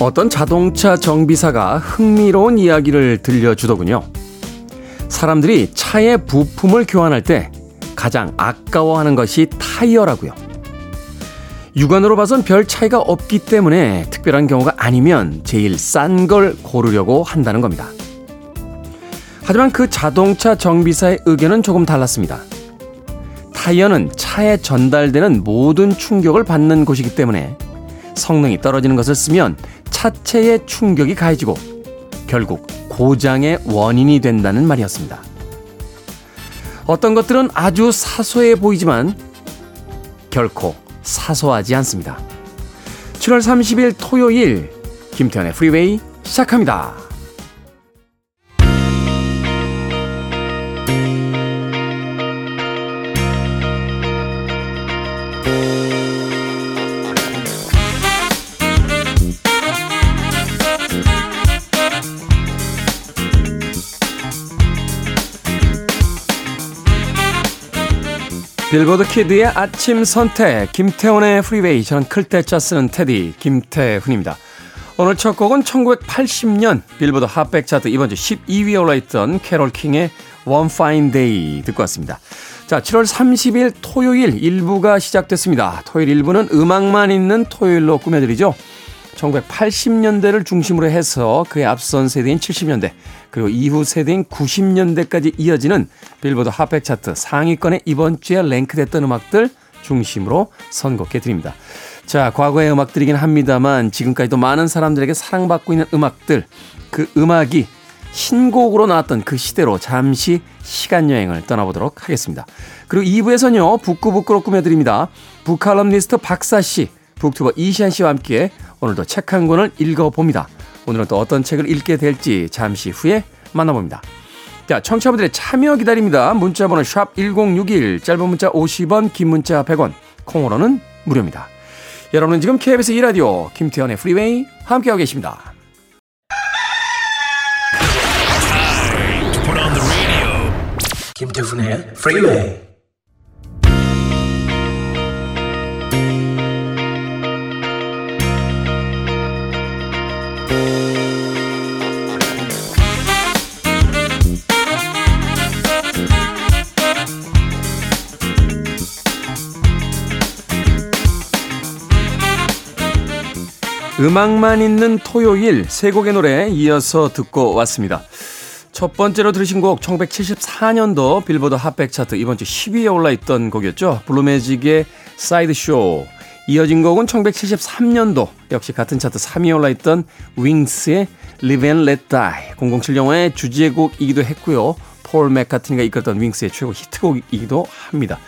어떤 자동차 정비사가 흥미로운 이야기를 들려주더군요. 사람들이 차의 부품을 교환할 때 가장 아까워하는 것이 타이어라고요. 육안으로 봐선 별 차이가 없기 때문에 특별한 경우가 아니면 제일 싼 걸 고르려고 한다는 겁니다. 하지만 그 자동차 정비사의 의견은 조금 달랐습니다. 타이어는 차에 전달되는 모든 충격을 받는 곳이기 때문에 성능이 떨어지는 것을 쓰면 차체의 충격이 가해지고 결국 고장의 원인이 된다는 말이었습니다. 어떤 것들은 아주 사소해 보이지만 결코 사소하지 않습니다. 7월 30일 토요일 김태현의 프리웨이 시작합니다. 빌보드 kid의 아침 선택 김태훈의 freeway 저는 클 태 자 쓰는 테디 김태훈입니다. 오늘 첫 곡은 1980년 빌보드 핫백 차트 이번 주 12위에 올라있던 캐롤 킹의 One Fine Day 듣고 왔습니다. 자, 7월 30일 토요일 1부가 시작됐습니다. 토요일 1부는 음악만 있는 토요일로 꾸며드리죠. 1980년대를 중심으로 해서 그의 앞선 세대인 70년대 그리고 이후 세대인 90년대까지 이어지는 빌보드 핫백 차트 상위권에 이번 주에 랭크됐던 음악들 중심으로 선곡해 드립니다. 자, 과거의 음악들이긴 합니다만 지금까지도 많은 사람들에게 사랑받고 있는 음악들 그 음악이 신곡으로 나왔던 그 시대로 잠시 시간 여행을 떠나보도록 하겠습니다. 그리고 2부에서는요, 북구북구로 꾸며드립니다. 북칼럼니스트 박사 씨, 북튜버 이시안 씨와 함께 오늘도 책 한 권을 읽어봅니다. 오늘은 또 어떤 책을 읽게 될지 잠시 후에 만나봅니다. 자, 청취자분들의 참여 기다립니다. 문자번호 샵 1061, 짧은 문자 50원, 긴 문자 100원, 콩으로는 무료입니다. 여러분은 지금 KBS 2라디오 김태훈의 freeway 함께하고 계십니다. 김태훈의 freeway 음악만 있는 토요일 세 곡의 노래 이어서 듣고 왔습니다. 첫 번째로 들으신 곡 1974년도 빌보드 Hot백 차트 이번 주 10위에 올라있던 곡이었죠. 블루매직의 Sideshow. 이어진 곡은 1973년도 역시 같은 차트 3위에 올라있던 윙스의 Live and Let Die. 007 영화의 주제곡이기도 했고요. 폴 맥카트니가 이끌었던 윙스의 최고 히트곡이기도 합니다.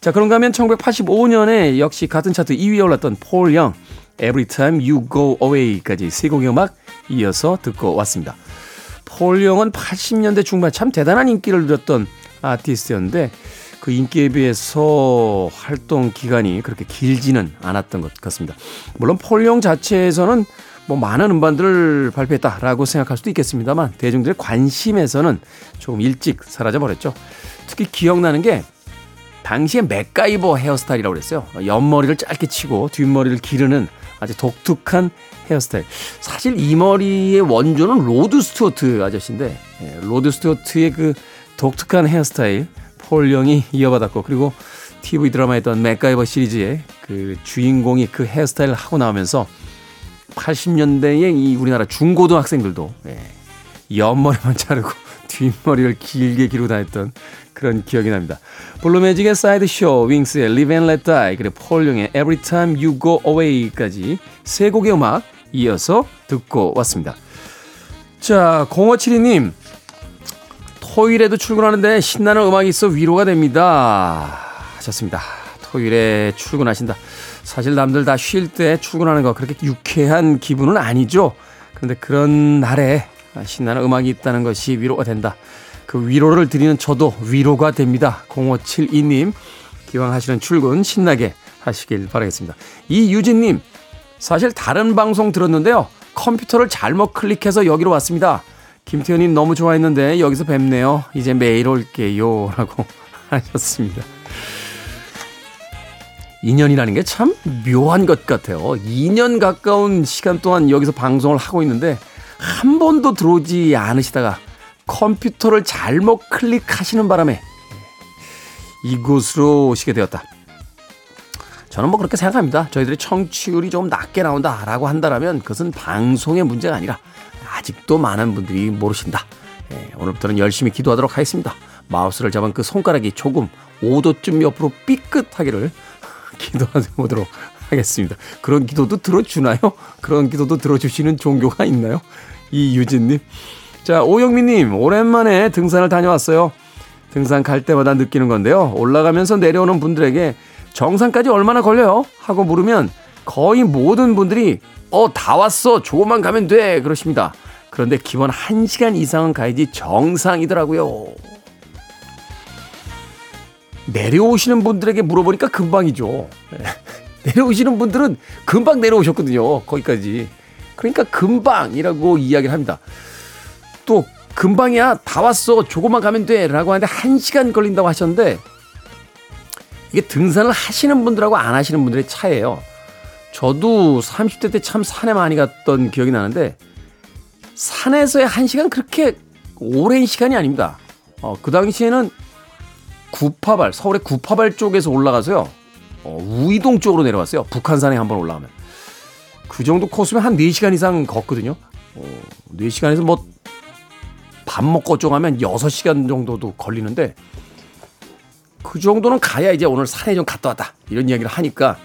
자, 그런가 하면 1985년에 역시 같은 차트 2위에 올랐던 폴 영. Every Time You Go Away까지 세 곡의 음악 이어서 듣고 왔습니다. 폴 영은 80년대 중반 참 대단한 인기를 누렸던 아티스트였는데 그 인기에 비해서 활동 기간이 그렇게 길지는 않았던 것 같습니다. 물론 폴 영 자체에서는 뭐 많은 음반들을 발표했다라고 생각할 수도 있겠습니다만 대중들의 관심에서는 조금 일찍 사라져 버렸죠. 특히 기억나는 게 당시에 맥가이버 헤어스타일이라고 그랬어요. 옆머리를 짧게 치고 뒷머리를 기르는 아주 독특한 헤어스타일. 사실 이 머리의 원조는 로드 스튜어트 아저씨인데 예, 로드 스튜어트의 그 독특한 헤어스타일 폴 영이 이어받았고 그리고 TV 드라마에 있던 맥가이버 시리즈의 그 주인공이 그 헤어스타일을 하고 나오면서 80년대에 이 우리나라 중고등학생들도 예, 옆머리만 자르고 뒷머리를 길게 기르고 다녔던 그런 기억이 납니다. 블루매직의 사이드쇼, 윙스의 Live and Let Die, 그리고 폴 용의 Every Time You Go Away까지 세 곡의 음악 이어서 듣고 왔습니다. 자, 0572님. 토요일에도 출근하는데 신나는 음악이 있어 위로가 됩니다. 하셨습니다. 토요일에 출근하신다. 사실 남들 다 쉴 때 출근하는 거 그렇게 유쾌한 기분은 아니죠. 그런데 그런 날에 신나는 음악이 있다는 것이 위로가 된다. 그 위로를 드리는 저도 위로가 됩니다. 0572님, 기왕 하시는 출근 신나게 하시길 바라겠습니다. 이유진님, 사실 다른 방송 들었는데요. 컴퓨터를 잘못 클릭해서 여기로 왔습니다. 김태현님 너무 좋아했는데 여기서 뵙네요. 이제 매일 올게요. 라고 하셨습니다. 인연이라는 게 참 묘한 것 같아요. 2년 가까운 시간 동안 여기서 방송을 하고 있는데 한 번도 들어오지 않으시다가 컴퓨터를 잘못 클릭하시는 바람에 이곳으로 오시게 되었다. 저는 뭐 그렇게 생각합니다. 저희들이 청취율이 좀 낮게 나온다라고 한다면 그것은 방송의 문제가 아니라 아직도 많은 분들이 모르신다. 예, 오늘부터는 열심히 기도하도록 하겠습니다. 마우스를 잡은 그 손가락이 조금 5도쯤 옆으로 삐끗하기를 기도해보도록 하겠습니다. 그런 기도도 들어주나요? 그런 기도도 들어주시는 종교가 있나요? 이유진님. 자, 오영민님, 오랜만에 등산을 다녀왔어요. 등산 갈 때마다 느끼는 건데요. 올라가면서 내려오는 분들에게 정상까지 얼마나 걸려요? 하고 물으면 거의 모든 분들이 어, 다 왔어. 조금만 가면 돼. 그러십니다. 그런데 기본 1시간 이상은 가야지 정상이더라고요. 내려오시는 분들에게 물어보니까 금방이죠. 내려오시는 분들은 금방 내려오셨거든요. 거기까지. 그러니까 금방이라고 이야기를 합니다. 또 금방이야. 다 왔어. 조금만 가면 돼. 라고 하는데 1시간 걸린다고 하셨는데 이게 등산을 하시는 분들하고 안 하시는 분들의 차이예요. 저도 30대 때 참 산에 많이 갔던 기억이 나는데 산에서의 1시간 그렇게 오랜 시간이 아닙니다. 어, 그 당시에는 구파발, 서울의 구파발 쪽에서 올라가서요. 어, 우이동 쪽으로 내려왔어요. 북한산에 한번 올라가면. 그 정도 코스면 한 4시간 이상 걷거든요. 어, 4시간에서 뭐 밥 먹고 어쩌고 하면 6시간 정도도 걸리는데 그 정도는 가야 이제 오늘 산에 좀 갔다 왔다. 이런 이야기를 하니까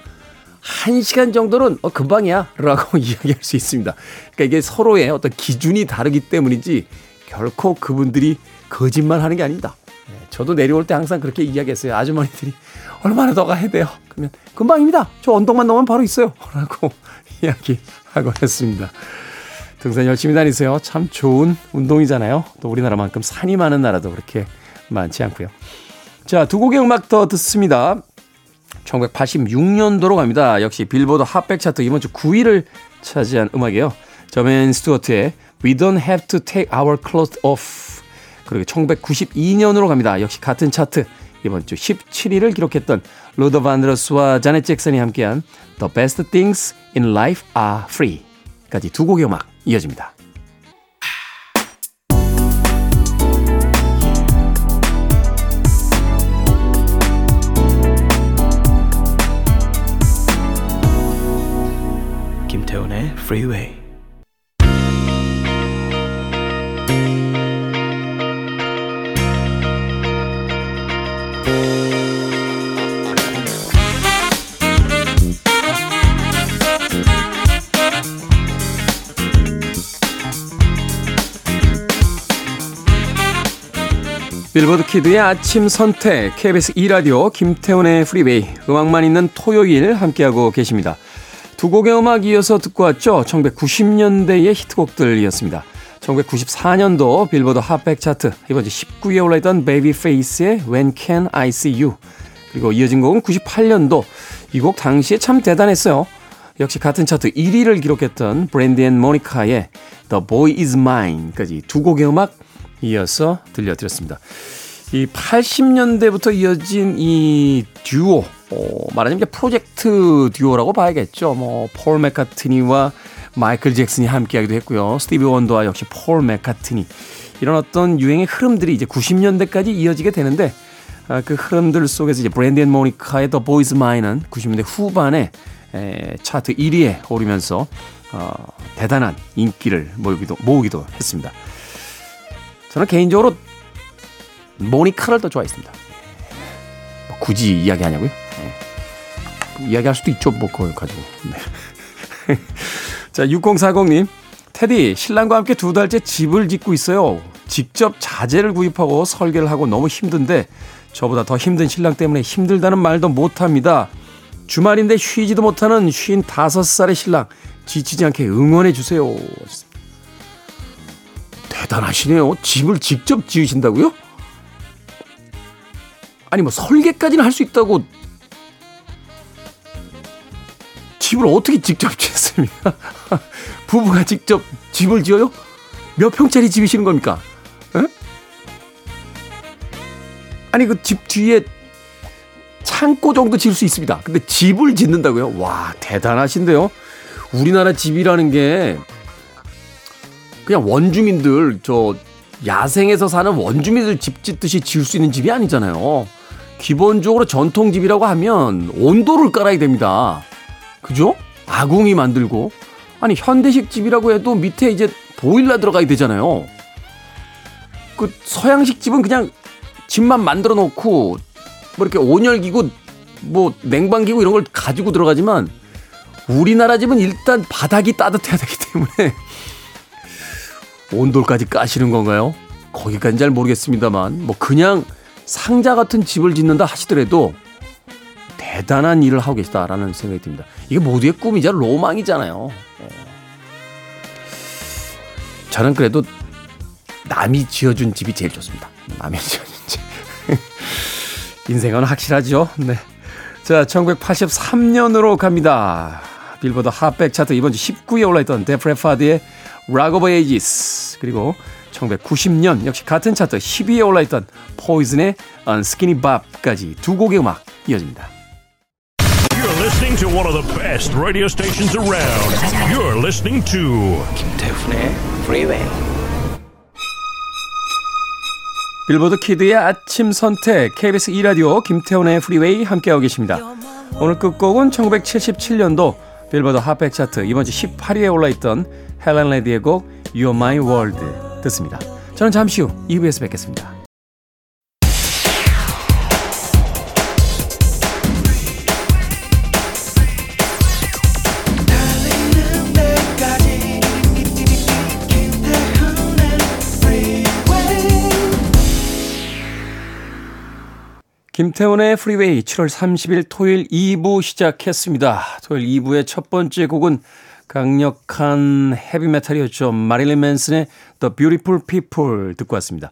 한 시간 정도는 어, 금방이야. 라고 이야기할 수 있습니다. 그러니까 이게 서로의 어떤 기준이 다르기 때문이지 결코 그분들이 거짓말 하는 게 아닙니다. 네, 저도 내려올 때 항상 그렇게 이야기했어요. 아주머니들이 얼마나 더 가야 돼요? 그러면 금방입니다. 저 언덕만 넘으면 바로 있어요. 라고 이야기하고 했습니다. 등산 열심히 다니세요. 참 좋은 운동이잖아요. 또 우리나라만큼 산이 많은 나라도 그렇게 많지 않고요. 자, 두 곡의 음악 더 듣습니다. 1986년도로 갑니다. 역시 빌보드 핫백 차트 이번 주 9위를 차지한 음악이에요. 저맨 스튜어트의 We Don't Have to Take Our Clothes Off. 그리고 1992년으로 갑니다. 역시 같은 차트 이번 주 17위를 기록했던 로더 반드러스와 자넷 잭슨이 함께한 The Best Things in Life Are Free까지 두 곡의 음악 이어집니다. 김태훈의 Freeway. 빌보드 Kid의 아침 선택 KBS 2라디오 김태훈의 Freeway 음악만 있는 토요일 함께하고 계십니다. 두 곡의 음악 이어서 듣고 왔죠. 1990년대의 히트곡들이었습니다. 1994년도 빌보드 Hot백 차트 이번 주 19위에 올라있던 베이비페이스의 When Can I See You 그리고 이어진 곡은 98년도 이 곡 당시에 참 대단했어요. 역시 같은 차트 1위를 기록했던 브랜디 앤 모니카의 The Boy Is Mine까지 두 곡의 음악 이어서 들려드렸습니다. 이 80년대부터 이어진 이 듀오 어, 말하자면 프로젝트 듀오라고 봐야겠죠. 뭐 폴 맥카트니와 마이클 잭슨이 함께하기도 했고요. 스티비 원더와 역시 폴 맥카트니 이런 어떤 유행의 흐름들이 이제 90년대까지 이어지게 되는데 아, 그 흐름들 속에서 이제 브랜디 앤 모니카의 The Boy Is Mine은 90년대 후반에 에, 차트 1위에 오르면서 어, 대단한 인기를 모으기도, 모으기도 했습니다. 저는 개인적으로 모니카를 더 좋아했습니다. 뭐 굳이 이야기하냐고요? 이야기할 수도 있죠. 뭐 그걸 가지고. 네. 자, 6040님. 테디, 신랑과 함께 두 달째 집을 짓고 있어요. 직접 자재를 구입하고 설계를 하고 너무 힘든데 저보다 더 힘든 신랑 때문에 힘들다는 말도 못합니다. 주말인데 쉬지도 못하는 쉰 다섯 살의 신랑 지치지 않게 응원해 주세요. 대단하시네요. 집을 직접 지으신다고요? 아니 뭐 설계까지는 할 수 있다고 집을 어떻게 직접 짓습니까? 부부가 직접 집을 지어요? 몇 평짜리 집이시는 겁니까? 에? 아니 그 집 뒤에 창고 정도 지을 수 있습니다. 근데 집을 짓는다고요? 와, 대단하신데요? 우리나라 집이라는 게 그냥 원주민들, 저 야생에서 사는 원주민들 집 짓듯이 지을 수 있는 집이 아니잖아요. 기본적으로 전통집이라고 하면 온도를 깔아야 됩니다. 그죠? 아궁이 만들고. 아니, 현대식 집이라고 해도 밑에 이제 보일러 들어가야 되잖아요. 그 서양식 집은 그냥 집만 만들어 놓고 뭐 이렇게 온열기구 뭐 냉방기구 이런 걸 가지고 들어가지만 우리나라 집은 일단 바닥이 따뜻해야 되기 때문에 온돌까지 까시는 건가요? 거기까지는 잘 모르겠습니다만 뭐 그냥 상자 같은 집을 짓는다 하시더라도 대단한 일을 하고 계시다라는 생각이 듭니다. 이게 모두의 꿈이자 로망이잖아요. 예. 저는 그래도 남이 지어준 집이 제일 좋습니다. 남이 지어준 집. 인생은 확실하죠. 네. 자, 1983년으로 갑니다. 빌보드 핫백 차트 이번 주 19위에 올라있던 데프레파드의 Rock of Ages 그리고 1990년 역시 같은 차트 10위에 올라있던 포이즌의 Unskinny Bop까지 두 곡의 음악 이어집니다. You're listening to one of the best radio stations around. You're listening to 김태훈의 Freeway. 빌보드 Kid의 아침 선택 KBS 2라디오 김태훈의 Freeway 함께하고 계십니다. 오늘 끝곡은 1977년도 빌보드 Hot백 차트 이번 주 18위에 올라있던 헬렌 레디의 곡 You're My World 듣습니다. 저는 잠시 후 2부에서 뵙겠습니다. 김태훈의 Freeway 7월 30일 토요일 2부 시작했습니다. 토요일 2부의 첫 번째 곡은 강력한 헤비메탈이었죠. 마릴린 맨슨의 The Beautiful People 듣고 왔습니다.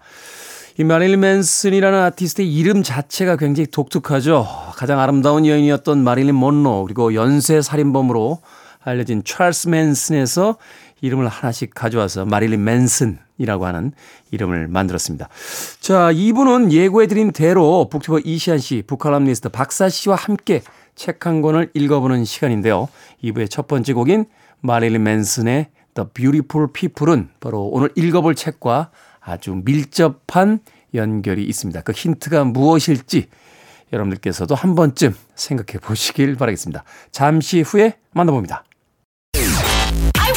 이 마릴린 맨슨이라는 아티스트의 이름 자체가 굉장히 독특하죠. 가장 아름다운 여인이었던 마릴린 먼로 그리고 연쇄 살인범으로 알려진 찰스 맨슨에서 이름을 하나씩 가져와서 마릴린 맨슨이라고 하는 이름을 만들었습니다. 자, 이분은 예고해드린 대로 북튜버 이시안 씨, 북칼럼니스트 박사 씨와 함께 책 한 권을 읽어보는 시간인데요. 2부의 첫 번째 곡인 마릴린 맨슨의 The Beautiful People은 바로 오늘 읽어볼 책과 아주 밀접한 연결이 있습니다. 그 힌트가 무엇일지 여러분들께서도 한 번쯤 생각해 보시길 바라겠습니다. 잠시 후에 만나봅니다. I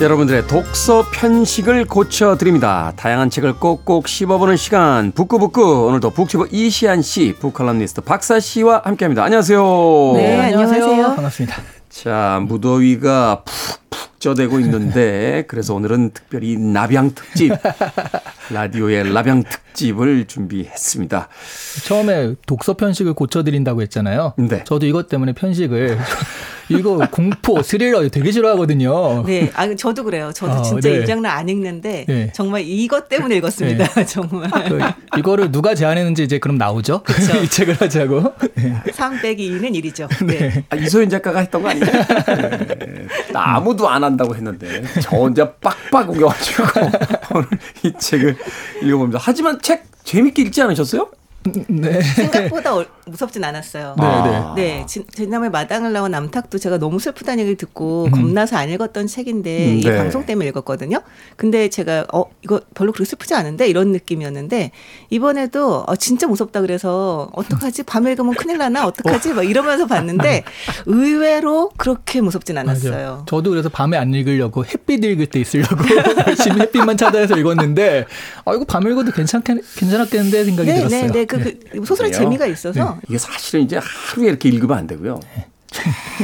여러분들의 독서 편식을 고쳐드립니다. 다양한 책을 꼭꼭 씹어보는 시간 북구북구 오늘도 북튜버 이시안 씨, 북칼럼니스트 박사 씨와 함께합니다. 안녕하세요. 네, 안녕하세요. 반갑습니다. 자 무더위가 푹푹 쪄대고 있는데 그래서 오늘은 특별히 나병 특집 라디오의 나병 특집을 준비했습니다. 처음에 독서 편식을 고쳐드린다고 했잖아요. 네. 저도 이것 때문에 편식을 이거 공포, 스릴러 되게 싫어하거든요. 네, 아 저도 그래요. 저도 어, 진짜 네. 이 장르 안 읽는데 네. 정말 이것 때문에 읽었습니다. 정말 그, 이거를 누가 제안했는지 이제 그럼 나오죠. 이 책을 하자고. 네. 상 빼기 2는 일이죠. 네. 아, 이소연 작가가 했던 거 아니에요? 네. 나 아무도 안 한다고 했는데 저 혼자 빡빡 우겨가지고 오늘 이 책을 읽어봅니다. 하지만 책 재밌게 읽지 않으셨어요? 네. 생각보다 어- 무섭진 않았어요. 네, 아. 네, 지- 지난번에 마당을 나온 남탁도 제가 너무 슬프다는 얘기를 듣고 겁나서 안 읽었던 책인데 음, 이 네. 방송 때문에 읽었거든요. 근데 제가 어 이거 별로 그렇게 슬프지 않은데 이런 느낌이었는데 이번에도 어, 진짜 무섭다 그래서 어떡하지 밤에 읽으면 큰일 나나 어떡하지 막 이러면서 봤는데 의외로 그렇게 무섭진 않았어요. 맞아요. 저도 그래서 밤에 안 읽으려고 햇빛 읽을 때 있으려고 열심히 햇빛만 찾아서 읽었는데 아 이거 밤에 읽어도 괜찮겠 괜찮았겠는데 생각이 네, 들었어요. 네, 네. 그, 그 소설의 그래요? 재미가 있어서 이게 사실은 이제 하루에 이렇게 읽으면 안 되고요.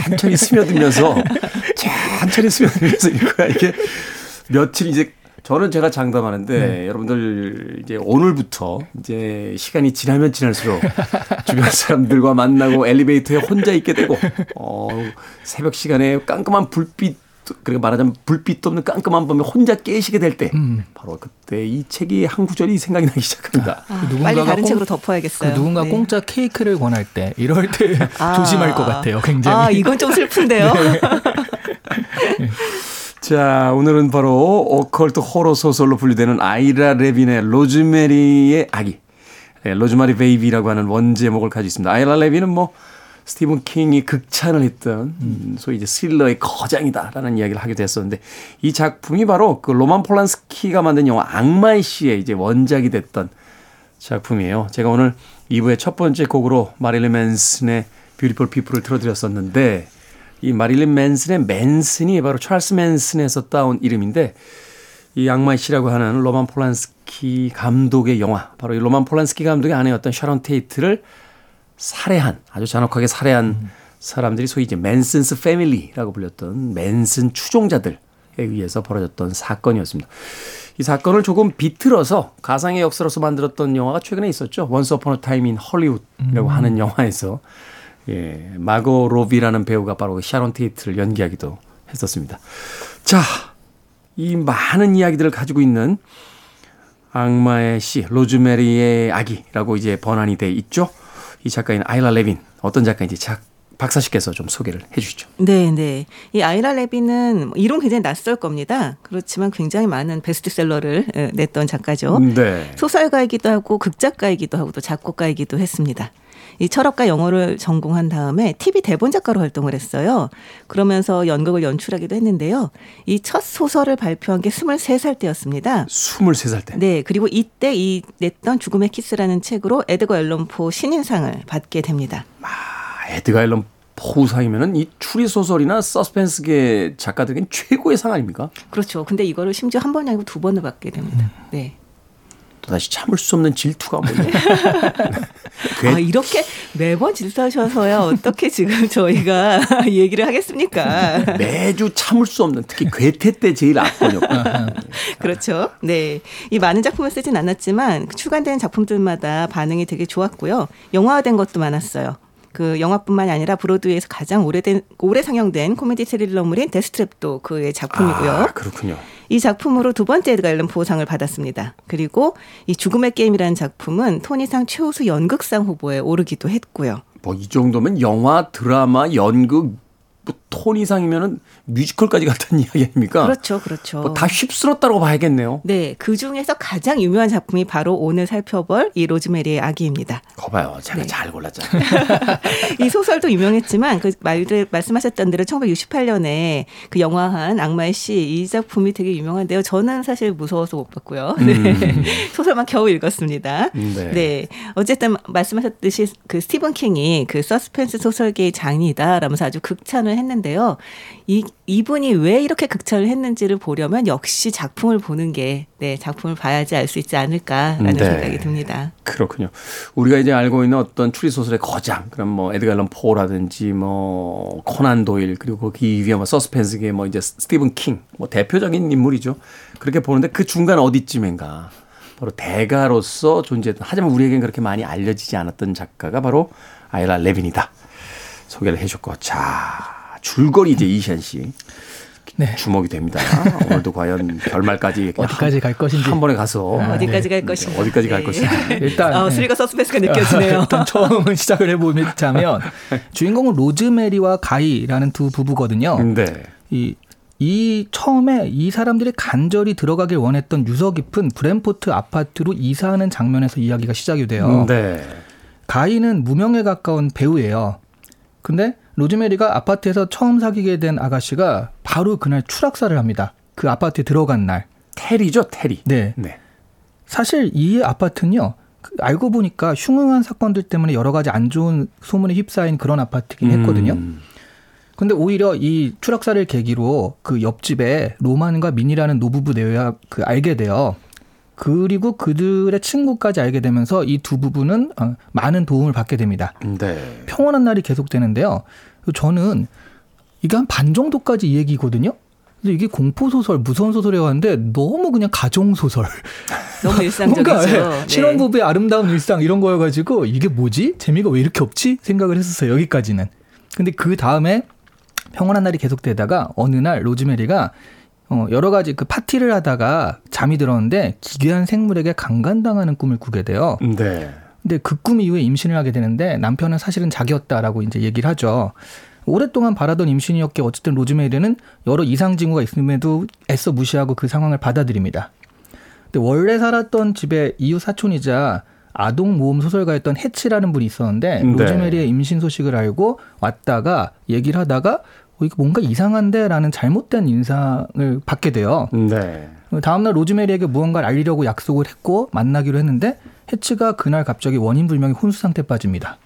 천천히 스며들면서 천천히 스며들면서 읽어야 이게 며칠 이제 저는 제가 장담하는데 여러분들 이제 오늘부터 이제 시간이 지나면 지날수록 주변 사람들과 만나고 엘리베이터에 혼자 있게 되고 어 새벽 시간에 깜깜한 불빛 그리고 말하자면 불빛도 없는 깜깜한 밤에 혼자 깨시게 될 때 바로 그때 이 책이 한 구절이 생각이 나기 시작합니다. 아, 누군가가 빨리 다른 공- 책으로 그 덮어야겠어요. 누군가 네. 공짜 케이크를 권할 때 이럴 때 아. 조심할 것 같아요. 굉장히. 아, 이건 좀 슬픈데요. 자, 오늘은 바로 오컬트 호러 소설로 분류되는 아이라 레빈의 로즈메리의 아기, 네, Rosemary Baby라고 하는 원제목을 가지고 있습니다. 아이라 레빈은 뭐 스티븐 킹이 극찬을 했던 음, 소위 이제 스릴러의 거장이다라는 이야기를 하기도 했었는데 이 작품이 바로 그 로만 폴란스키가 만든 영화 악마의 씨의 이제 원작이 됐던 작품이에요. 제가 오늘 2부의 첫 번째 곡으로 마릴린 맨슨의 Beautiful People을 틀어드렸었는데 이 마릴린 맨슨의 맨슨이 바로 찰스 맨슨에서 따온 이름인데 이 악마의 씨라고 하는 로만 폴란스키 감독의 영화 바로 이 로만 폴란스키 감독의 아내였던 샤론 테이트를 살해한 아주 잔혹하게 살해한 사람들이 소위 이제 Manson's Family라고 불렸던 맨슨 추종자들에 의해서 벌어졌던 사건이었습니다. 이 사건을 조금 비틀어서 가상의 역사로서 만들었던 영화가 최근에 있었죠. Once Upon a Time in Hollywood라고 하는 영화에서 예, 마고 로비라는 배우가 바로 그 샤론 테이트를 연기하기도 했었습니다. 자, 이 많은 이야기들을 가지고 있는 악마의 시, 로즈메리의 아기라고 이제 번안이 돼 있죠. 이 작가인 아이라 레빈 어떤 작가인지 작 박사 씨께서 좀 소개를 해 주시죠. 네, 네. 이 아이라 레비는 이름 굉장히 낯설 겁니다. 그렇지만 굉장히 많은 베스트셀러를 예, 냈던 작가죠. 네. 소설가이기도 하고 극작가이기도 하고 또 작곡가이기도 했습니다. 이 철학과 영어를 전공한 다음에 TV 대본 작가로 활동을 했어요. 그러면서 연극을 연출하기도 했는데요. 이 첫 소설을 발표한 게 23살 때였습니다. 23살 때. 네, 그리고 이때 이 냈던 죽음의 키스라는 책으로 에드거 앨런 포 신인상을 받게 됩니다. 아, 에드가 앨런 포상이면은 이 추리 소설이나 서스펜스계 작가들에겐 최고의 상 아닙니까? 그렇죠. 근데 이거를 심지어 한 번이 아니고 두 번을 받게 됩니다. 네. 또다시 참을 수 없는 질투가 뭐냐. 괴- 아, 이렇게 매번 질투하셔서야 어떻게 지금 저희가 얘기를 하겠습니까? 매주 참을 수 없는 특히 괴테 때 제일 압권이었고. 그렇죠. 네. 이 많은 작품을 쓰진 않았지만 그 출간되는 작품들마다 반응이 되게 좋았고요. 영화화된 것도 많았어요. 그 영화뿐만이 아니라 브로드웨이에서 가장 오래된 오래 상영된 코미디 스릴러물인 데스트랩도 그의 작품이고요. 아, 그렇군요. 이 작품으로 두 번째 에드가 앨런 포상을 받았습니다. 그리고 이 죽음의 게임이라는 작품은 토니상 최우수 연극상 후보에 오르기도 했고요. 뭐 이 정도면 영화, 드라마, 연극, 뭐 톤 이상이면은 뮤지컬까지 갔다는 이야기 아닙니까? 그렇죠, 그렇죠. 뭐 다 휩쓸었다고 봐야겠네요. 네, 그 중에서 가장 유명한 작품이 바로 오늘 살펴볼 이 로즈메리의 아기입니다. 거봐요. 제가 네. 잘 골랐잖아요. 이 소설도 유명했지만 그 말들 말씀하셨던 대로 1968년에 그 영화한 악마의 시이 작품이 되게 유명한데요. 저는 사실 무서워서 못 봤고요. 네. 소설만 겨우 읽었습니다. 음. 네. 네. 어쨌든 말씀하셨듯이 그 스티븐 킹이 그 서스펜스 소설계의 장이다라면서 아주 극찬을 했는데 요. 이 이분이 왜 이렇게 극찬을 했는지를 보려면 역시 작품을 보는 게 네, 작품을 봐야지 알 수 있지 않을까라는 네. 생각이 듭니다. 그렇군요. 우리가 이제 알고 있는 어떤 추리 소설의 거장, 그럼 뭐 에드가 앨런 포라든지 뭐 코난 도일 그리고 그 이후에 뭐 서스펜스계 뭐 이제 스티븐 킹, 뭐 대표적인 인물이죠. 그렇게 보는데 그 중간 어디쯤인가 바로 대가로서 존재했던 하지만 우리에겐 그렇게 많이 알려지지 않았던 작가가 바로 아이라 레빈이다. 소개를 해줬고 자 줄거리 이제 이시안 씨 네. 주목이 됩니다. 오늘도 과연 결말까지 어디까지 갈 것인지. 한 번에 가서 어디까지 갈 것인가? 네. 어디까지 갈 네. 것인지 일단 어, 네. 스릴과 서스펜스가 느껴지네요. 일단 처음 시작을 해보자면 주인공은 로즈메리와 가이라는 두 부부거든요. 네. 이, 이 처음에 이 사람들이 간절히 들어가길 원했던 유서 깊은 브램포드 아파트로 이사하는 장면에서 이야기가 시작이 돼요. 네. 가이는 무명에 가까운 배우예요. 근데 로즈메리가 아파트에서 처음 사귀게 된 아가씨가 바로 그날 추락사를 합니다. 그 아파트에 들어간 날. 테리죠, 테리. 네. 네. 사실 이 아파트는요. 그 알고 보니까 흉흉한 사건들 때문에 여러 가지 안 좋은 소문에 휩싸인 그런 아파트긴 했거든요. 음. 근데 오히려 이 추락사를 계기로 그 옆집에 로만과 민이라는 노부부 내외가 그 알게 돼요. 그리고 그들의 친구까지 알게 되면서 이 두 부부는 어, 많은 도움을 받게 됩니다. 네. 평온한 날이 계속되는데요. 저는 이게 한 반 정도까지 이 얘기거든요. 그래서 이게 공포 소설, 무서운 소설이라고 하는데 너무 그냥 가정 소설. 너무 일상적이죠. 뭔가 예, 네. 신혼부부의 아름다운 일상 이런 거여가지고 이게 뭐지? 재미가 왜 이렇게 없지? 생각을 했었어요. 여기까지는. 근데 그 다음에 평온한 날이 계속되다가 어느 날 로즈메리가 어, 여러 가지 그 파티를 하다가 잠이 들었는데 기괴한 생물에게 강간당하는 꿈을 꾸게 돼요. 네. 근데 그 꿈 이후에 임신을 하게 되는데 남편은 사실은 자기였다라고 이제 얘기를 하죠. 오랫동안 바라던 임신이었기에 어쨌든 로즈메리는 여러 이상 징후가 있음에도 애써 무시하고 그 상황을 받아들입니다. 근데 원래 살았던 집의 이웃 사촌이자 아동 모험 소설가였던 해치라는 분이 있었는데 네. 로즈메리의 임신 소식을 알고 왔다가 얘기를 하다가 어, 이거 뭔가 이상한데라는 잘못된 인상을 받게 돼요. 네. 다음날 로즈메리에게 무언가를 알리려고 약속을 했고 만나기로 했는데 해치가 그날 갑자기 원인 불명의 혼수 상태에 빠집니다.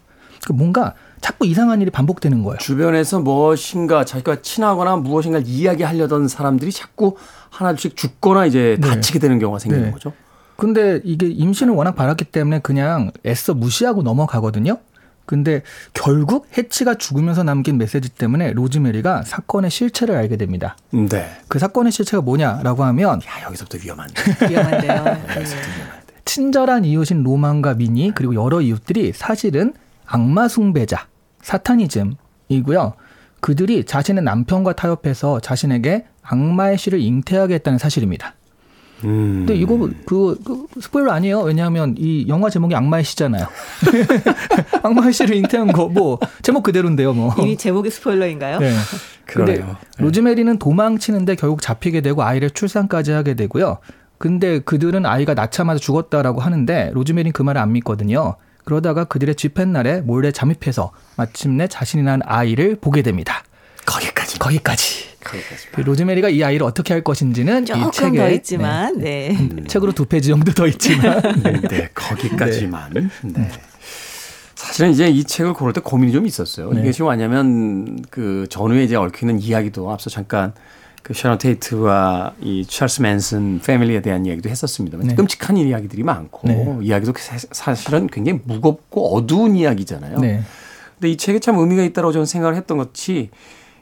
그러니까 뭔가 자꾸 이상한 일이 반복되는 거예요. 주변에서 무엇인가 자기가 친하거나 무엇인가 이야기하려던 사람들이 자꾸 하나둘씩 죽거나 이제 네. 다치게 되는 경우가 생기는 네. 거죠. 근데 이게 임신을 워낙 바랐기 때문에 그냥 애써 무시하고 넘어가거든요. 근데 결국 해치가 죽으면서 남긴 메시지 때문에 로즈메리가 사건의 실체를 알게 됩니다. 네. 그 사건의 실체가 뭐냐라고 하면 야, 여기서부터 위험한데. 위험한데요. 네. 친절한 이웃인 로만과 미니 그리고 여러 이웃들이 사실은 악마 숭배자 사타니즘이고요. 그들이 자신의 남편과 타협해서 자신에게 악마의 씨를 잉태하게 했다는 사실입니다. 음. 근데 이거 그, 그 스포일러 아니에요. 왜냐하면 이 영화 제목이 악마의 씨잖아요. 악마의 씨를 잉태한 거 뭐 제목 그대로인데요, 뭐. 이미 제목이 스포일러인가요? 네. 근데 그러네요. 로즈메리는 도망치는데 결국 잡히게 되고 아이를 출산까지 하게 되고요. 근데 그들은 아이가 낳자마자 죽었다라고 하는데 로즈메리는 그 말을 안 믿거든요. 그러다가 그들의 집회 날에 몰래 잠입해서 마침내 자신이 낳은 아이를 보게 됩니다. 거기까지. 거기까지. 그 로즈메리가 이 아이를 어떻게 할 것인지는 이 조금 책에 더 있지만, 네. 네. 책으로 두 페이지 정도 더 있지만 네, 네, 거기까지만. 네. 사실은 이제 이 책을 고를 때 고민이 좀 있었어요. 네. 이게 지금 뭐냐면 그 전후에 이제 얽히는 이야기도 앞서 잠깐 그 샤론 테이트와 이 찰스 맨슨 패밀리에 대한 이야기도 했었습니다만 네. 끔찍한 이야기들이 많고 네. 이야기도 사- 사실은 굉장히 무겁고 어두운 이야기잖아요. 네. 근데 이 책에 참 의미가 있다고 저는 생각을 했던 것이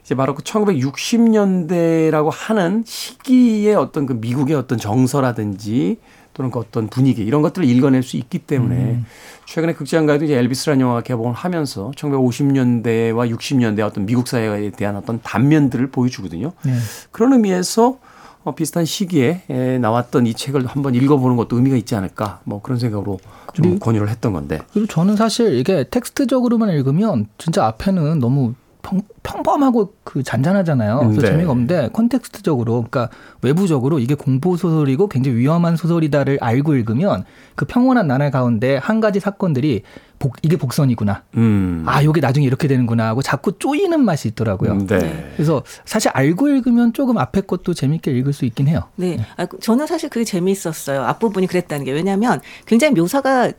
이제 바로 그 1960년대라고 하는 시기의 어떤 그 미국의 어떤 정서라든지 또는 그 어떤 분위기 이런 것들을 읽어낼 수 있기 때문에 음. 최근에 극장가에도 이제 엘비스라는 영화가 개봉을 하면서 1950년대와 60년대 어떤 미국 사회에 대한 어떤 단면들을 보여주거든요. 네. 그런 의미에서 어, 비슷한 시기에 에, 나왔던 이 책을 한번 읽어보는 것도 의미가 있지 않을까 뭐 그런 생각으로 좀 권유를 했던 건데 그리고 저는 사실 이게 텍스트적으로만 읽으면 진짜 앞에는 너무 평, 평범하고 그 잔잔하잖아요. 그래서 네. 재미가 없는데 컨텍스트적으로 그러니까 외부적으로 이게 공포 소설이고 굉장히 위험한 소설이다를 알고 읽으면 그 평온한 나날 가운데 한 가지 사건들이 복, 이게 복선이구나. 음. 아, 요게 나중에 이렇게 되는구나 하고 자꾸 쪼이는 맛이 있더라고요. 네. 그래서 사실 알고 읽으면 조금 앞에 것도 재밌게 읽을 수 있긴 해요. 네. 아, 저는 사실 그게 재미있었어요. 앞부분이 그랬다는 게. 왜냐하면 굉장히 묘사가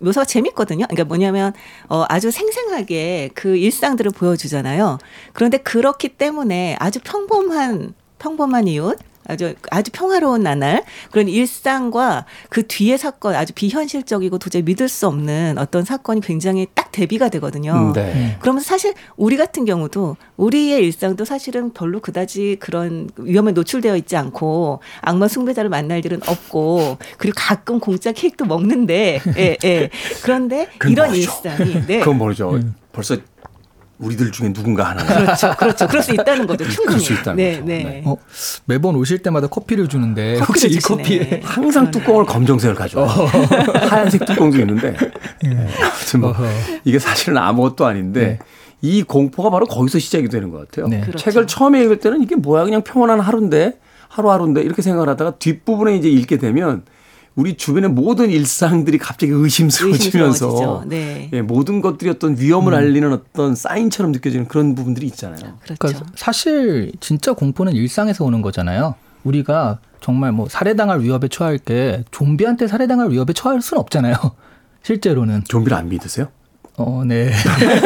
묘사가 재밌거든요. 그러니까 뭐냐면 어 아주 생생하게 그 일상들을 보여주잖아요. 그런데 그렇기 때문에 아주 평범한 평범한 이웃 아주 아주 평화로운 나날 그런 일상과 그 뒤의 사건 아주 비현실적이고 도저히 믿을 수 없는 어떤 사건이 굉장히 딱 대비가 되거든요. 네. 그러면 사실 우리 같은 경우도 우리의 일상도 사실은 별로 그다지 그런 위험에 노출되어 있지 않고 악마 숭배자를 만날 일은 없고 그리고 가끔 공짜 케이크도 먹는데 예, 예. 그런데 그건 이런 모르죠. 일상이 네. 그건 모르죠. 벌써 우리들 중에 누군가 하나. 그렇죠. 그렇죠. 그럴 수 있다는 거죠. 충분히. 그럴 수 있다는 네, 거죠. 네. 네. 어, 매번 오실 때마다 커피를 주는데 커피를 혹시 이 주시네. 커피에 항상 뚜껑을 검정색을 가져와. 하얀색 뚜껑도 있는데. 네. 아무튼 뭐. 이게 사실은 아무것도 아닌데 네. 이 공포가 바로 거기서 시작이 되는 것 같아요. 네. 그렇죠. 책을 처음에 읽을 때는 이게 뭐야 그냥 평온한 하루인데 하루하루인데 이렇게 생각을 하다가 뒷부분에 이제 읽게 되면 우리 주변의 모든 일상들이 갑자기 의심스러워지면서. 네. 예, 모든 것들이 어떤 위험을 알리는 어떤 사인처럼 느껴지는 그런 부분들이 있잖아요. 그렇죠. 그러니까 사실 진짜 공포는 일상에서 오는 거잖아요. 우리가 정말 뭐 살해당할 위협에 처할 게 좀비한테 살해당할 위협에 처할 수는 없잖아요. 실제로는. 좀비를 안 믿으세요? 어, 네.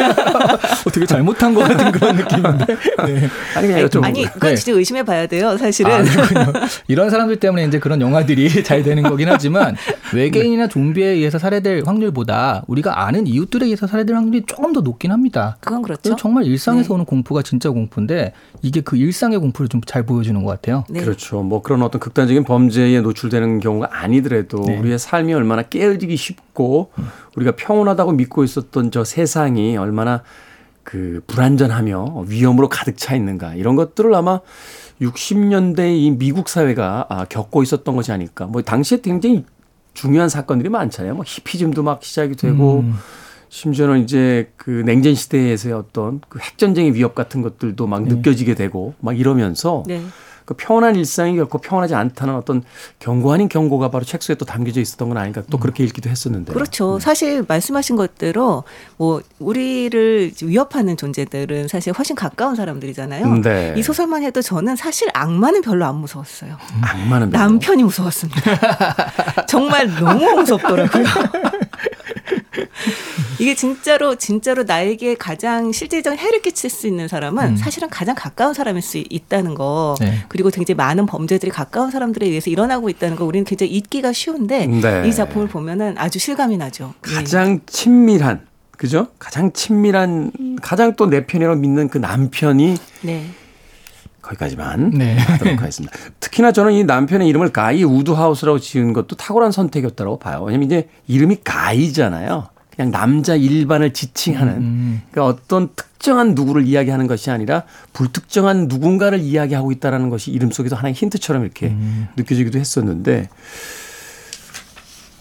어떻게 잘못한 것 같은 그런 느낌인데. 네. 아니 그냥 여쭤본 아니. 그건 네. 진짜 의심해 봐야 돼요, 사실은. 아. 이런 사람들 때문에 이제 그런 영화들이 잘 되는 거긴 하지만 외계인이나 좀비에 의해서 살해될 확률보다 우리가 아는 이웃들에 의해서 살해될 확률이 조금 더 높긴 합니다. 그건 그렇죠. 정말 일상에서 네. 오는 공포가 진짜 공포인데 이게 그 일상의 공포를 좀 잘 보여주는 것 같아요. 네. 그렇죠. 뭐 그런 어떤 극단적인 범죄에 노출되는 경우가 아니더라도 네. 우리의 삶이 얼마나 깨어지기 쉽고 우리가 평온하다고 믿고 있었던 저 세상이 얼마나 그 불안전하며 위험으로 가득 차 있는가 이런 것들을 아마 60년대 이 미국 사회가 아, 겪고 있었던 것이 아닐까. 뭐 당시에 굉장히 중요한 사건들이 많잖아요. 뭐 히피즘도 막 시작이 되고 음. 심지어는 이제 그 냉전 시대에서의 어떤 그 핵 전쟁의 위협 같은 것들도 막 네. 느껴지게 되고 막 이러면서 네. 그 평온한 일상이 결코 평온하지 않다는 어떤 경고 아닌 경고가 바로 책 속에 또 담겨져 있었던 건 아닌가 또 그렇게 읽기도 했었는데. 그렇죠. 사실 말씀하신 것대로 뭐 우리를 위협하는 존재들은 사실 훨씬 가까운 사람들이잖아요. 네. 이 소설만 해도 저는 사실 악마는 별로 안 무서웠어요. 악마는 별로. 남편이 무서웠습니다. 정말 너무 무섭더라고요. 이게 진짜로 진짜로 나에게 가장 실질적인 해를 끼칠 수 있는 사람은 음. 사실은 가장 가까운 사람일 수 있다는 거. 네. 그리고 굉장히 많은 범죄들이 가까운 사람들에 의해서 일어나고 있다는 거 우리는 굉장히 잊기가 쉬운데 네. 이 작품을 보면은 아주 실감이 나죠. 예. 가장 친밀한 그죠? 가장 친밀한 가장 또 내 편이라고 믿는 그 남편이 네. 거기까지만 네. 하도록 하겠습니다. 특히나 저는 이 남편의 이름을 가이 우드하우스라고 지은 것도 탁월한 선택이었다고 봐요. 왜냐면 이제 이름이 가이잖아요. 그냥 남자 일반을 지칭하는 음. 그러니까 어떤 특정한 누구를 이야기하는 것이 아니라 불특정한 누군가를 이야기하고 있다라는 것이 이름 속에서 하나의 힌트처럼 이렇게 음. 느껴지기도 했었는데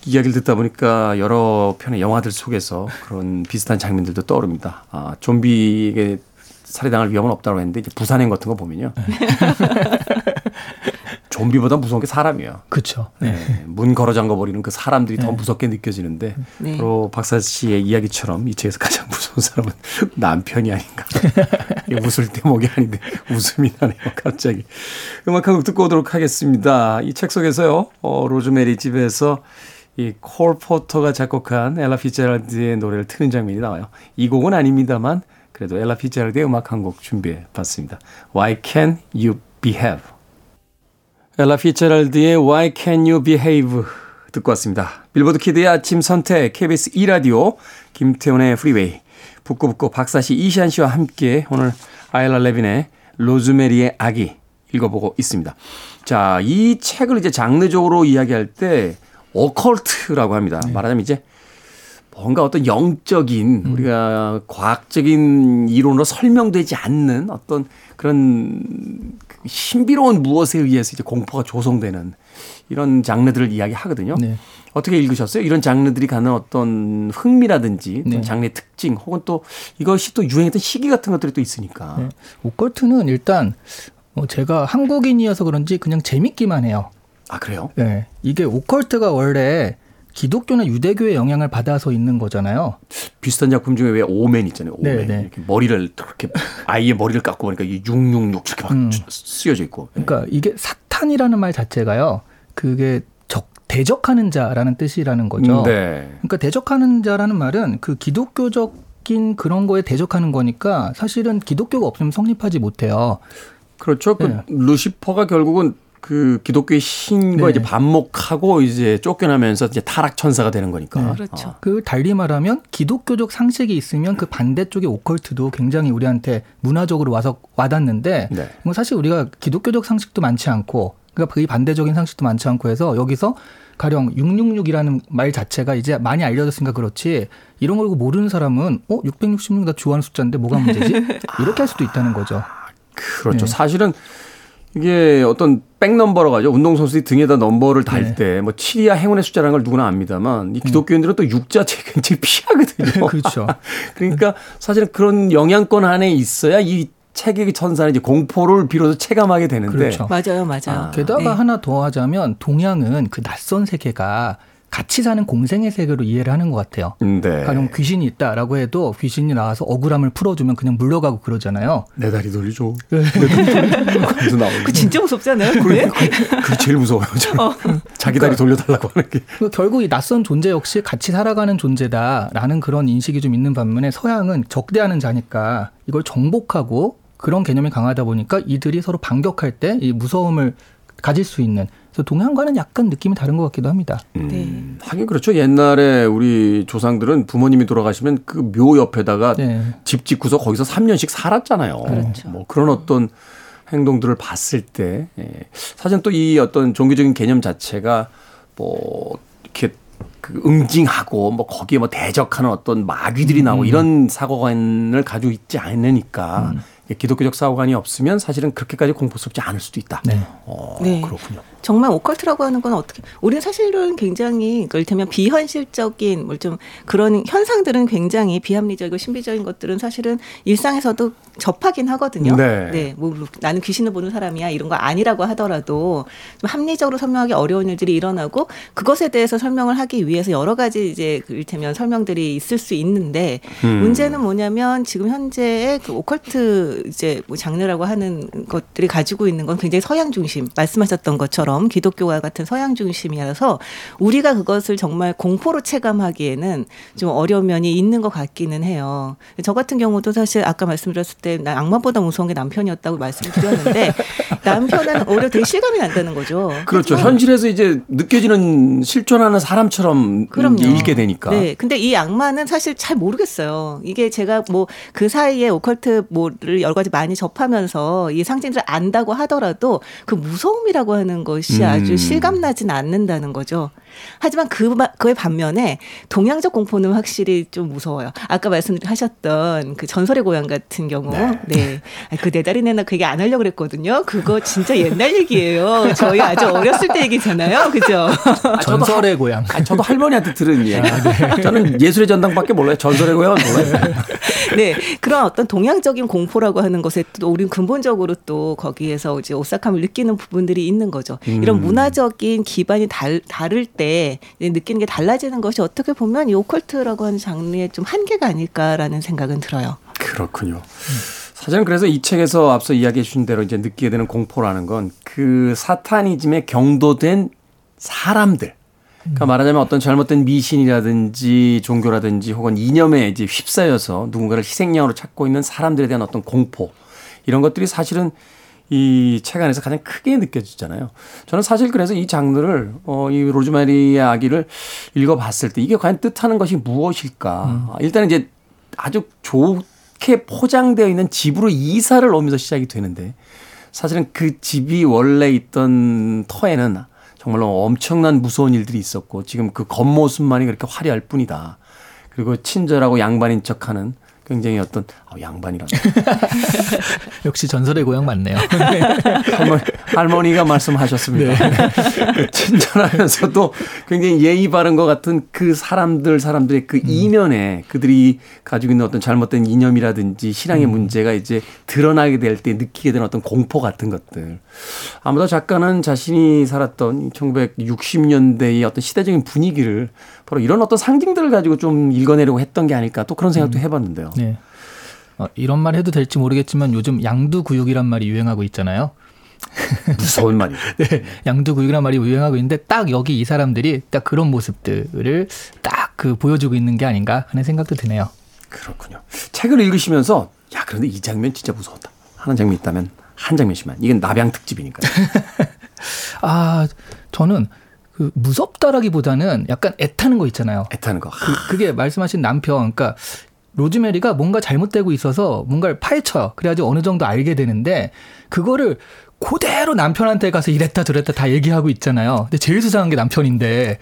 이야기를 듣다 보니까 여러 편의 영화들 속에서 그런 비슷한 장면들도 떠오릅니다. 아, 좀비에게 살해당할 위험은 없다고 했는데 이제 부산행 같은 거 보면요. 좀비보다 무서운 게 사람이에요. 그렇죠. 네. 네, 문 걸어 잠궈 버리는 그 사람들이 더 무섭게 느껴지는데 네. 바로 박사 씨의 이야기처럼 이 책에서 가장 무서운 사람은 남편이 아닌가. 웃을 대목이 아닌데 웃음이 나네요. 갑자기 음악 한곡 듣고 오도록 하겠습니다. 이 책 속에서요. 어, 로즈메리 집에서 이 콜 포터가 작곡한 엘라 피츠제랄드의 노래를 트는 장면이 나와요. 이 곡은 아닙니다만 그래도 엘라 피츠제랄드의 음악 한 곡 준비해 봤습니다. Why Can You Behave? 엘라 피체랄드의 Why Can You Behave 듣고 왔습니다. 빌보드 키드의 아침 선택 KBS 2라디오 김태훈의 프리웨이 북구북구 박사씨 이시안 씨와 함께 오늘 아일라 레빈의 로즈메리의 아기 읽어보고 있습니다. 자, 이 책을 이제 장르적으로 이야기할 때 오컬트라고 합니다. 말하자면 이제 뭔가 어떤 영적인 우리가 과학적인 이론으로 설명되지 않는 어떤 그런 그 신비로운 무엇에 의해서 이제 공포가 조성되는 이런 장르들을 이야기하거든요. 네. 어떻게 읽으셨어요? 이런 장르들이 갖는 어떤 흥미라든지 또 네. 장르의 특징 혹은 또 이것이 또 유행했던 시기 같은 것들이 또 있으니까. 네. 오컬트는 일단 어, 제가 한국인이어서 그런지 그냥 재밌기만 해요. 아 그래요? 네. 이게 오컬트가 원래 기독교나 유대교의 영향을 받아서 있는 거잖아요. 비슷한 작품 중에 왜 오맨 있잖아요. 오맨 네, 네. 이렇게 머리를 이렇게 아이의 머리를 깎고 보니까 이게 666 이렇게 막 음. 쓰여져 있고. 그러니까 이게 사탄이라는 말 자체가요. 그게 적 대적하는 자라는 뜻이라는 거죠. 네. 그러니까 대적하는 자라는 말은 그 기독교적인 그런 거에 대적하는 거니까 사실은 기독교가 없으면 성립하지 못해요. 그렇죠. 그 네. 루시퍼가 결국은 그 기독교의 신과 네. 이제 반목하고 이제 쫓겨나면서 이제 타락 천사가 되는 거니까. 네. 그렇죠. 어. 그 달리 말하면 기독교적 상식이 있으면 그 반대쪽의 오컬트도 굉장히 우리한테 문화적으로 와서 와닿는데 네. 뭐 사실 우리가 기독교적 상식도 많지 않고 그러니까 그 반대적인 상식도 많지 않고 해서 여기서 가령 666이라는 말 자체가 이제 많이 알려졌으니까 그렇지 이런 걸 모르는 사람은 어 666나 좋아하는 숫자인데 뭐가 문제지 이렇게 할 수도 있다는 거죠. 그렇죠. 네. 사실은 이게 어떤 백넘버라고 하죠. 운동선수들이 등에다 넘버를 달 네. 때 뭐 7이야 행운의 숫자라는 걸 누구나 압니다만 이 기독교인들은 또 6자체 굉장히 피하거든요. 그렇죠. 그러니까 사실은 그런 영향권 안에 있어야 이 책의 천사는 이제 공포를 비로소 체감하게 되는데 그렇죠. 맞아요, 맞아요. 아. 게다가 네. 하나 더 하자면 동양은 그 낯선 세계가 같이 사는 공생의 세계로 이해를 하는 것 같아요. 네. 가령 귀신이 있다라고 해도 귀신이 나와서 억울함을 풀어주면 그냥 물러가고 그러잖아요. 내 다리 돌려줘. 내 다리 돌려줘. 거기서 나오고. 그 진짜 무섭잖아요. 그래, 네? 그, 그게 제일 무서워요. 저는. 자기 다리 돌려달라고 하는 게. 그 결국 이 낯선 존재 역시 같이 살아가는 존재다라는 그런 인식이 좀 있는 반면에 서양은 적대하는 자니까 이걸 정복하고 그런 개념이 강하다 보니까 이들이 서로 반격할 때 이 무서움을 가질 수 있는 그래서 동양과는 약간 느낌이 다른 것 같기도 합니다. 음, 네. 하긴 그렇죠. 옛날에 우리 조상들은 부모님이 돌아가시면 그 묘 옆에다가 네. 집 짓고서 거기서 3년씩 살았잖아요. 그렇죠. 뭐 그런 어떤 행동들을 봤을 때 예. 사실 또이 어떤 종교적인 개념 자체가 뭐 이렇게 그 응징하고 뭐 거기에 뭐 대적하는 어떤 마귀들이 나오고 이런 사고관을 가지고 있지 않으니까 기독교적 사고관이 없으면 사실은 그렇게까지 공포스럽지 않을 수도 있다. 네. 어, 네. 그렇군요. 정말 오컬트라고 하는 건 어떻게 우리는 사실은 굉장히 이를테면 비현실적인 뭐좀 그런 현상들은 굉장히 비합리적이고 신비적인 것들은 사실은 일상에서도 접하긴 하거든요. 네. 뭐 나는 귀신을 보는 사람이야 이런 거 아니라고 하더라도 좀 합리적으로 설명하기 어려운 일들이 일어나고 그것에 대해서 설명을 하기 위해서 여러 가지 이제 그 이를테면 설명들이 있을 수 있는데 음. 문제는 뭐냐면 지금 현재의 그 오컬트 이제 뭐 장르라고 하는 것들이 가지고 있는 건 굉장히 서양 중심 말씀하셨던 것처럼 기독교와 같은 서양 중심이라서 우리가 그것을 정말 공포로 체감하기에는 좀 어려운 면이 있는 것 같기는 해요. 저 같은 경우도 사실 아까 말씀드렸을 때 난 악마보다 무서운 게 남편이었다고 말씀드렸는데 남편은 오히려 되게 실감이 난다는 거죠. 그렇죠. 하지만 현실에서 이제 느껴지는 실존하는 사람처럼 그럼요. 읽게 되니까. 네. 근데 이 악마는 사실 잘 모르겠어요. 이게 제가 뭐 그 사이에 오컬트 뭐를 여러 가지 많이 접하면서 이 상징들을 안다고 하더라도 그 무서움이라고 하는 것이 음. 아주 실감나진 않는다는 거죠. 하지만 그, 마- 그의 반면에 동양적 공포는 확실히 좀 무서워요. 아까 말씀하셨던 그 전설의 고향 같은 경우. 네. 아니, 그네 달이 내나 그 얘기 안 하려고 그랬거든요. 그거 진짜 옛날 얘기예요. 저희 아주 어렸을 때 얘기잖아요. 그죠? 전설의 고향. 아, 저도 할머니한테 들은 얘기. 저는 예술의 전당밖에 몰라요. 전설의 고향은 몰라요. 네. 그런 어떤 동양적인 공포라고 하는 것에 또 우리는 근본적으로 또 거기에서 이제 오싹함을 느끼는 부분들이 있는 거죠. 이런 문화적인 기반이 달, 다를 때 느끼는 게 달라지는 것이 어떻게 보면 이 오컬트라고 하는 장르의 좀 한계가 아닐까라는 생각은 들어요. 그렇군요. 사실은 그래서 이 책에서 앞서 이야기해 주신 대로 이제 느끼게 되는 공포라는 건 그 사타니즘에 경도된 사람들. 그러니까 말하자면 어떤 잘못된 미신이라든지 종교라든지 혹은 이념에 이제 휩싸여서 누군가를 희생양으로 찾고 있는 사람들에 대한 어떤 공포 이런 것들이 사실은 이 책 안에서 가장 크게 느껴지잖아요. 저는 사실 그래서 이 장르를 어, 이 로즈마리의 아기를 읽어봤을 때 이게 과연 뜻하는 것이 무엇일까? 일단 이제 아주 좋게 포장되어 있는 집으로 이사를 오면서 시작이 되는데 사실은 그 집이 원래 있던 터에는 정말로 엄청난 무서운 일들이 있었고 지금 그 겉모습만이 그렇게 화려할 뿐이다. 그리고 친절하고 양반인 척하는 굉장히 어떤 아, 양반이라 역시 전설의 고향 맞네요. 할머니, 할머니가 말씀하셨습니다. 그 친절하면서도 굉장히 예의 바른 것 같은 그 사람들 사람들의 그 이면에 그들이 가지고 있는 어떤 잘못된 이념이라든지 신앙의 문제가 이제 드러나게 될 때 느끼게 되는 어떤 공포 같은 것들. 아무도 작가는 자신이 살았던 1960년대의 어떤 시대적인 분위기를 바로 이런 어떤 상징들을 가지고 좀 읽어내려고 했던 게 아닐까 또 그런 생각도 해봤는데요. 네. 어, 이런 말 해도 될지 모르겠지만 요즘 양두구육이란 말이 유행하고 있잖아요. 무서운 말이죠. 네, 양두구육이란 말이 유행하고 있는데 딱 여기 이 사람들이 딱 그런 모습들을 딱 그 보여주고 있는 게 아닌가 하는 생각도 드네요. 그렇군요. 책을 읽으시면서 야 그런데 이 장면 진짜 무서웠다 하는 장면 이 있다면 한 장면씩만. 이건 나병 특집이니까요. 아, 저는 그 무섭다라기보다는 약간 애타는 거 있잖아요. 애타는 거. 그, 그게 말씀하신 남편, 그러니까 로즈메리가 뭔가 잘못되고 있어서 뭔가를 파헤쳐요. 그래야지 어느 정도 알게 되는데 그거를 그대로 남편한테 가서 이랬다 저랬다 다 얘기하고 있잖아요. 근데 제일 수상한 게 남편인데.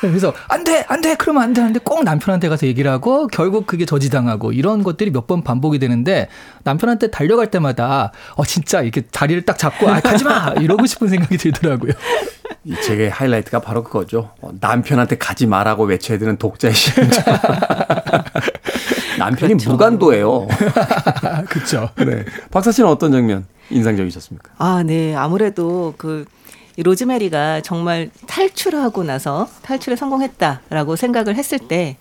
그래서 안 돼, 안 돼, 그러면 안 돼, 하는데 꼭 남편한테 가서 얘기를 하고 결국 그게 저지당하고 이런 것들이 몇 번 반복이 되는데 남편한테 달려갈 때마다 어 진짜 이렇게 다리를 딱 잡고 아 가지 마 이러고 싶은 생각이 들더라고요. 이 책의 하이라이트가 바로 그거죠. 어, 남편한테 가지 말라고 외쳐야 되는 독자의 심정. 남편이 무간도예요. 그렇죠. 네. 박사 씨는 어떤 장면 인상적이셨습니까? 아, 네. 아무래도 그이 로즈메리가 정말 탈출하고 나서 탈출에 성공했다라고 생각을 했을 때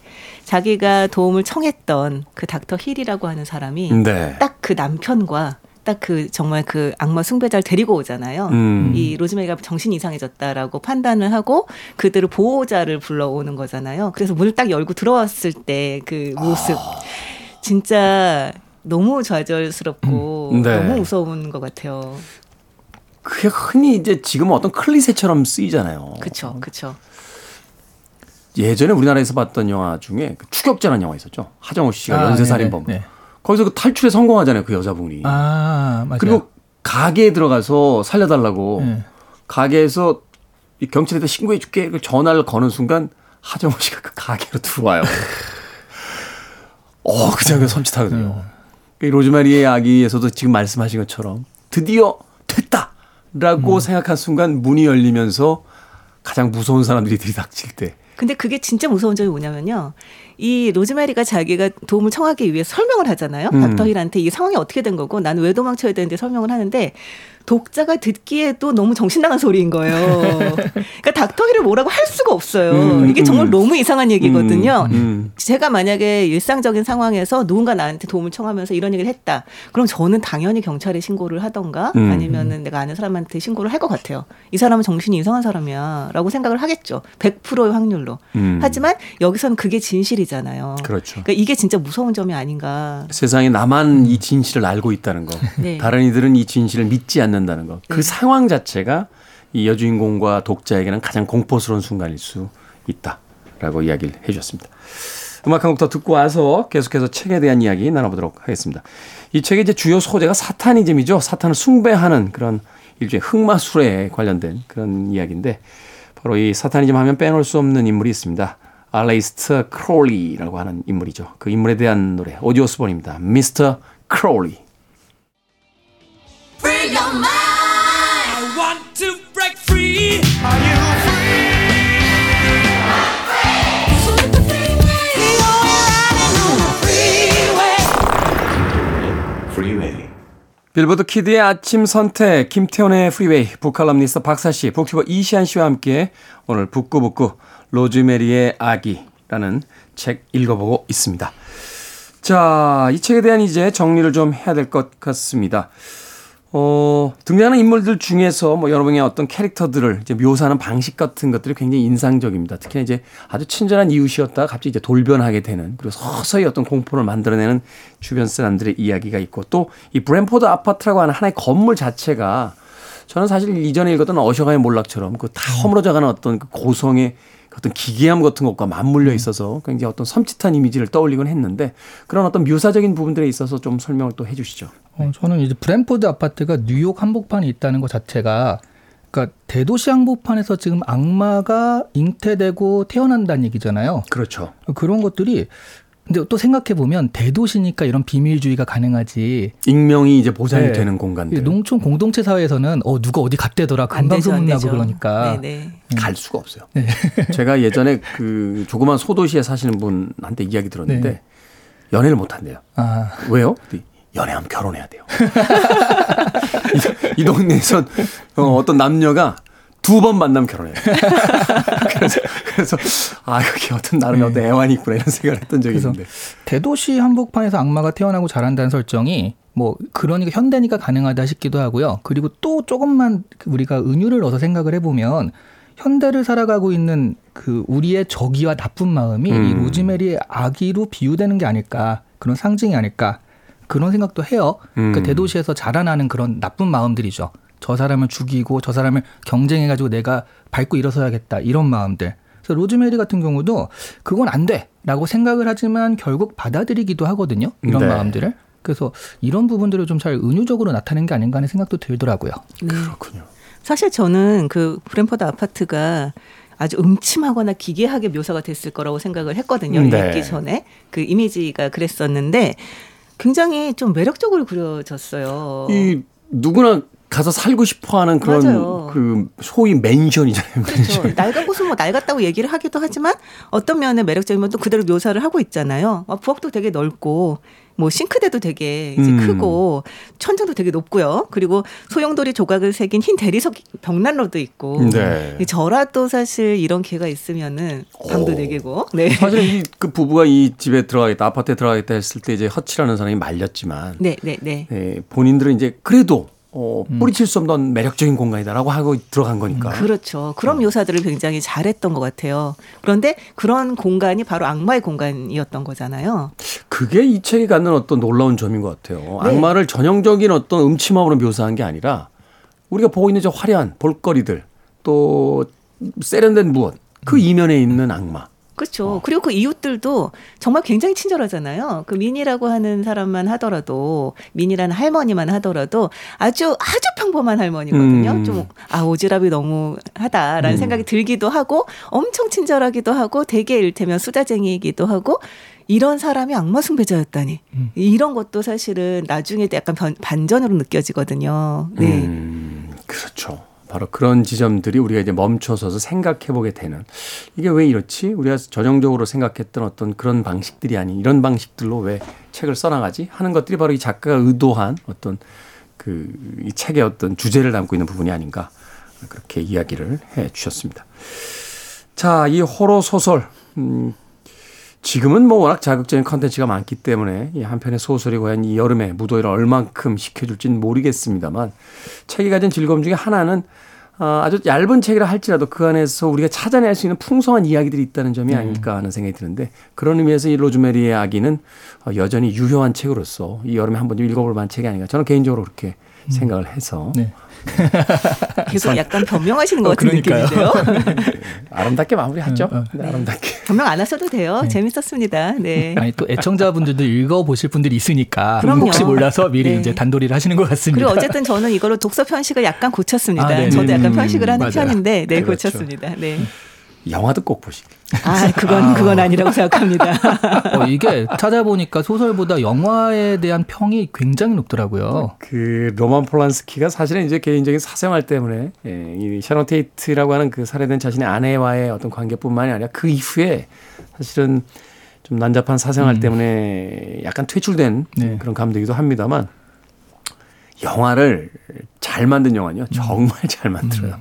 자기가 도움을 청했던 그 닥터 힐이라고 하는 사람이 네. 딱 그 남편과 딱 그 정말 그 악마 숭배자를 데리고 오잖아요. 음. 이 로즈메리가 정신이 이상해졌다라고 판단을 하고 그들을 보호자를 불러오는 거잖아요. 그래서 문을 딱 열고 들어왔을 때 그 모습 진짜 너무 좌절스럽고 음. 네. 너무 무서운 것 같아요. 그게 흔히 이제 지금은 어떤 클리셰처럼 쓰이잖아요. 그쵸, 그쵸. 예전에 우리나라에서 봤던 영화 중에 그 추격자라는 영화 있었죠. 하정우 씨가 아, 연쇄살인범. 네네, 네. 거기서 그 탈출에 성공하잖아요. 그 여자분이. 아, 맞아요. 그리고 가게에 들어가서 살려달라고 네. 가게에서 이 경찰에다 신고해 줄게 그 전화를 거는 순간 하정우 씨가 그 가게로 들어와요. 어, 그 장면 섬찟하거든요. 이 로즈마리의 아기에서도 지금 말씀하신 것처럼 드디어 됐다 라고 생각한 순간 문이 열리면서 가장 무서운 사람들이 들이닥칠 때 근데 그게 진짜 무서운 점이 뭐냐면요. 이 로즈메리가 자기가 도움을 청하기 위해 설명을 하잖아요. 음. 닥터 힐한테 이 상황이 어떻게 된 거고 나는 왜 도망쳐야 되는데 설명을 하는데 독자가 듣기에도 너무 정신 나간 소리인 거예요. 그러니까 닥터 힐을 뭐라고 할 수가 없어요. 음, 이게 정말 음. 너무 이상한 얘기거든요. 음, 음. 제가 만약에 일상적인 상황에서 누군가 나한테 도움을 청하면서 이런 얘기를 했다. 그럼 저는 당연히 경찰에 신고를 하던가 음. 아니면은 내가 아는 사람한테 신고를 할 것 같아요. 이 사람은 정신이 이상한 사람이야. 라고 생각을 하겠죠. 100%의 확률로. 음. 하지만 여기서는 그게 진실이잖아요. 그렇죠. 그러니까 이게 진짜 무서운 점이 아닌가. 세상에 나만 이 진실을 알고 있다는 거. 네. 다른 이들은 이 진실을 믿지 않는 다는 거. 그 네. 상황 자체가 이 여주인공과 독자에게는 가장 공포스러운 순간일 수 있다라고 이야기를 해 주셨습니다. 음악 한 곡 더 듣고 와서 계속해서 책에 대한 이야기 나눠보도록 하겠습니다. 이 책의 이제 주요 소재가 사타니즘이죠. 사탄을 숭배하는 그런 일종의 흑마술에 관련된 그런 이야기인데 바로 이 사타니즘 하면 빼놓을 수 없는 인물이 있습니다. 알레이스터 크롤리라고 하는 인물이죠. 그 인물에 대한 노래 오지 오스본입니다. Mr. Crowley. 빌보드 키드의 아침 선택 김태훈의 프리웨이 북칼럼니스트 박사씨 북튜버 이시안 씨와 함께 오늘 북구북구 로즈메리의 아기라는 책 읽어보고 있습니다. 자, 이 책에 대한 이제 정리를 좀 해야 될 것 같습니다. 어, 등장하는 인물들 중에서 뭐 여러분의 어떤 캐릭터들을 이제 묘사하는 방식 같은 것들이 굉장히 인상적입니다. 특히 이제 아주 친절한 이웃이었다가 갑자기 이제 돌변하게 되는 그리고 서서히 어떤 공포를 만들어내는 주변 사람들의 이야기가 있고 또 이 브랜포드 아파트라고 하는 하나의 건물 자체가 저는 사실 이전에 읽었던 어셔가의 몰락처럼 그 다 허물어져가는 어떤 그 고성의 그 어떤 기괴함 같은 것과 맞물려 있어서 굉장히 어떤 섬찟한 이미지를 떠올리곤 했는데 그런 어떤 묘사적인 부분들에 있어서 좀 설명을 또 해주시죠. 어, 저는 이제 브랜포드 아파트가 뉴욕 한복판에 있다는 것 자체가 그러니까 대도시 한복판에서 지금 악마가 잉태되고 태어난다는 얘기잖아요. 그렇죠. 그런 것들이 근데 또 생각해 보면 대도시니까 이런 비밀주의가 가능하지. 익명이 이제 보장이 네. 되는 이 공간들 농촌 공동체 사회에서는 어 누가 어디 갔대더라 안 금방 소문나고. 그러니까 네네. 갈 수가 없어요. 제가 예전에 그 조그만 소도시에 사시는 분한테 이야기 들었는데 네. 연애를 못 한대요. 아 왜요? 연애하면 결혼해야 돼요. 이, 이 동네에선 어, 어떤 남녀가 두 번 만나면 결혼해요. 그래서, 그래서, 아, 여기 어떤 나름의 어떤 애환이 있구나 이런 생각을 했던 적이 있는데. 대도시 한복판에서 악마가 태어나고 자란다는 설정이 뭐 그러니까 현대니까 가능하다 싶기도 하고요. 그리고 또 조금만 우리가 은유를 넣어서 생각을 해보면 현대를 살아가고 있는 그 우리의 적이와 나쁜 마음이 이 음. 로즈메리의 아기로 비유되는 게 아닐까 그런 상징이 아닐까 그런 생각도 해요. 음. 그 대도시에서 자라나는 그런 나쁜 마음들이죠. 저 사람을 죽이고 저 사람을 경쟁해가지고 내가 밟고 일어서야겠다 이런 마음들. 그래서 로즈메리 같은 경우도 그건 안 돼라고 생각을 하지만 결국 받아들이기도 하거든요. 이런 네. 마음들을. 그래서 이런 부분들을 좀 잘 은유적으로 나타낸 게 아닌가 하는 생각도 들더라고요. 네. 그렇군요. 사실 저는 그 브랜포드 아파트가 아주 음침하거나 기괴하게 묘사가 됐을 거라고 생각을 했거든요. 네. 읽기 전에 그 이미지가 그랬었는데 굉장히 좀 매력적으로 그려졌어요. 이 누구나 가서 살고 싶어하는 그런 맞아요. 그 소위 맨션이잖아요. 그렇죠. 맨션. 낡은 곳은 뭐 낡았다고 얘기를 하기도 하지만 어떤 면에 매력적이면 또 그대로 묘사를 하고 있잖아요. 어, 부엌도 되게 넓고 뭐 싱크대도 되게 이제 음. 크고 천장도 되게 높고요. 그리고 소용돌이 조각을 새긴 흰 대리석 벽난로도 있고. 네. 이 저라도 사실 이런 기회가 있으면은 방도 오. 네 개고. 네. 사실 이 그 부부가 이 집에 들어가겠다 아파트에 들어가겠다 했을 때 이제 허치라는 사람이 말렸지만 네, 네, 네. 예, 본인들은 이제 그래도 어, 뿌리칠 수 없는 매력적인 공간이다라고 하고 들어간 거니까. 그렇죠. 그런 묘사들을 굉장히 잘했던 것 같아요. 그런데 그런 공간이 바로 악마의 공간이었던 거잖아요. 그게 이 책이 갖는 어떤 놀라운 점인 것 같아요. 네. 악마를 전형적인 어떤 음침함으로 묘사한 게 아니라 우리가 보고 있는 저 화려한 볼거리들 또 세련된 무엇 그 이면에 있는 악마. 그렇죠. 그리고 그 이웃들도 정말 굉장히 친절하잖아요. 그 민이라고 하는 사람만 하더라도 민이라는 할머니만 하더라도 아주 아주 평범한 할머니거든요. 음. 좀아 오지랖이 너무 하다라는 음. 생각이 들기도 하고 엄청 친절하기도 하고 되게 일테면 수다쟁이이기도 하고 이런 사람이 악마 숭배자였다니 이런 것도 사실은 나중에 약간 변- 반전으로 느껴지거든요. 네. 음, 그렇죠. 바로 그런 지점들이 우리가 이제 멈춰서서 생각해 보게 되는 이게 왜 이렇지? 우리가 전형적으로 생각했던 어떤 그런 방식들이 아닌 이런 방식들로 왜 책을 써나가지? 하는 것들이 바로 이 작가가 의도한 어떤 그 이 책의 어떤 주제를 담고 있는 부분이 아닌가 그렇게 이야기를 해 주셨습니다. 자, 이 호러 소설 음, 지금은 뭐 워낙 자극적인 컨텐츠가 많기 때문에 이 한편의 소설이 과연 이 여름에 무더위를 얼만큼 식혀줄지는 모르겠습니다만 책이 가진 즐거움 중에 하나는 아, 아주 얇은 책이라 할지라도 그 안에서 우리가 찾아낼 수 있는 풍성한 이야기들이 있다는 점이 아닐까 하는 생각이 드는데 그런 의미에서 이 로즈메리의 아기는 어, 여전히 유효한 책으로서 이 여름에 한번좀 읽어볼 만한 책이 아닌가 저는 개인적으로 그렇게 생각을 해서 네. 계속 약간 변명하시는 것 어, 같은 그러니까요. 느낌인데요. 아름답게 마무리하죠. 어, 어. 네, 아름답게. 변명 안 하셔도 돼요. 재밌었습니다. 네. 아니 또 애청자분들도 읽어보실 분들이 있으니까 그럼요. 혹시 몰라서 미리 네. 이제 단도리를 하시는 것 같습니다. 그리고 어쨌든 저는 이걸로 독서 편식을 약간 고쳤습니다. 아, 네. 저도 약간 음, 편식을 하는 맞아요. 편인데, 네, 그렇죠. 고쳤습니다. 네. 영화도 꼭 보시길. 아, 그건, 그건 아니라고 생각합니다. 어, 이게 찾아보니까 소설보다 영화에 대한 평이 굉장히 높더라고요. 그 로만 폴란스키가 사실은 이제 개인적인 사생활 때문에 예, 이 샤론 테이트라고 하는 그 살해된 자신의 아내와의 어떤 관계뿐만이 아니라 그 이후에 사실은 좀 난잡한 사생활 때문에 약간 퇴출된 네. 그런 감독이기도 합니다만 영화를 잘 만든 영화는요 정말 잘 만들어요.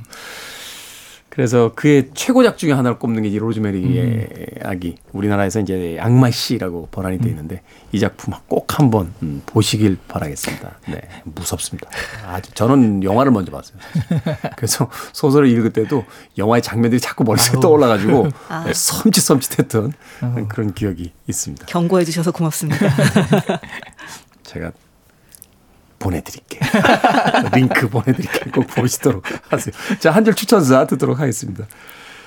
그래서 그의 최고작 중에 하나를 꼽는 게이 로즈메리의 아기. 우리나라에서 이제 악마 씨라고 번안이 돼 있는데 이 작품 꼭 한번 음, 보시길 바라겠습니다. 네, 무섭습니다. 아주 저는 영화를 먼저 봤어요. 그래서 소설을 읽을 때도 영화의 장면들이 자꾸 머릿속에 떠올라가지고 아. 네, 섬찟섬찟했던 그런 기억이 있습니다. 경고해 주셔서 고맙습니다. 제가 보내드릴게요. 링크 보내드릴게요. 꼭 보시도록 하세요. 자, 한 줄 추천사 듣도록 하겠습니다.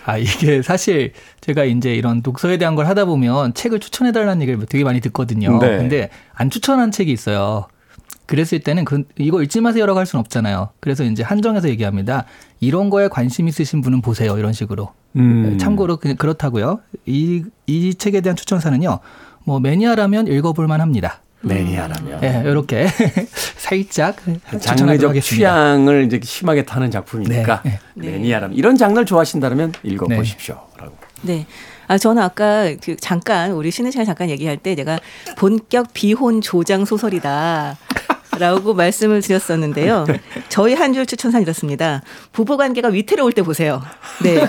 아, 이게 사실 제가 이제 이런 독서에 대한 걸 하다 보면 책을 추천해달라는 얘기를 되게 많이 듣거든요. 네. 근데 안 추천한 책이 있어요. 그랬을 때는 그, 이거 읽지 마세요라고 할 수는 없잖아요. 그래서 이제 한정해서 얘기합니다. 이런 거에 관심 있으신 분은 보세요. 이런 식으로. 음. 참고로 그냥 그렇다고요. 이, 이 책에 대한 추천사는요. 뭐 매니아라면 읽어볼 만 합니다. 매니아라면. 예, 이렇게 살짝 추천하도록 장르적. 취향을 이제 심하게 타는 작품이니까 네, 네. 매니아라면 이런 장르를 좋아하신다면 읽어보십시오라고. 네. 아, 저는 아까 그 잠깐, 우리 쉬는 시간에 잠깐 얘기할 때 내가 본격 비혼 조장 소설이다. 라고 말씀을 드렸었는데요. 저희 한 줄 추천사 이렇습니다. 부부 관계가 위태로울 때 보세요. 네.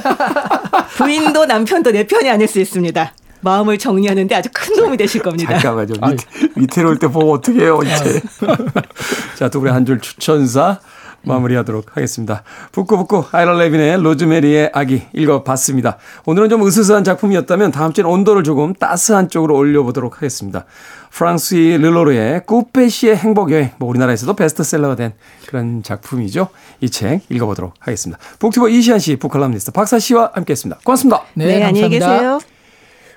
부인도 남편도 내 편이 아닐 수 있습니다. 마음을 정리하는데 아주 큰 도움이 되실 겁니다. 잠깐만요. 밑, 위태로울 때 보고 어떻게 해요, 이제. 자, 두 분의 한 줄 추천사 마무리하도록 하겠습니다. 북구북구 아이런 레빈의 로즈메리의 아기 읽어봤습니다. 오늘은 좀 으스스한 작품이었다면 다음 주엔 온도를 조금 따스한 쪽으로 올려보도록 하겠습니다. 프랑스의 르로르의 꾸페시의 행복여행, 뭐 우리나라에서도 베스트셀러가 된 그런 작품이죠. 이 책 읽어보도록 하겠습니다. 북튜버 이시안 씨, 북칼럼니스트 박사 씨와 함께했습니다. 고맙습니다. 네, 안녕히 계세요.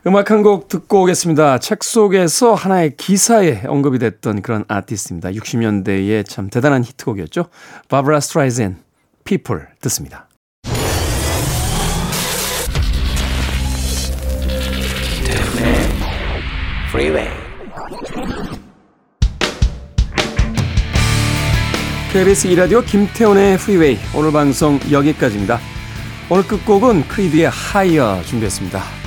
음악 한 곡 듣고 오겠습니다. 책 속에서 하나의 기사에 언급이 됐던 그런 아티스트입니다. 60년대의 참 대단한 히트곡이었죠. 바브라 스트라이젠, People 듣습니다. KBS 2라디오 김태훈의 프리웨이 오늘 방송 여기까지입니다. 오늘 끝곡은 Creed의 하이어 준비했습니다.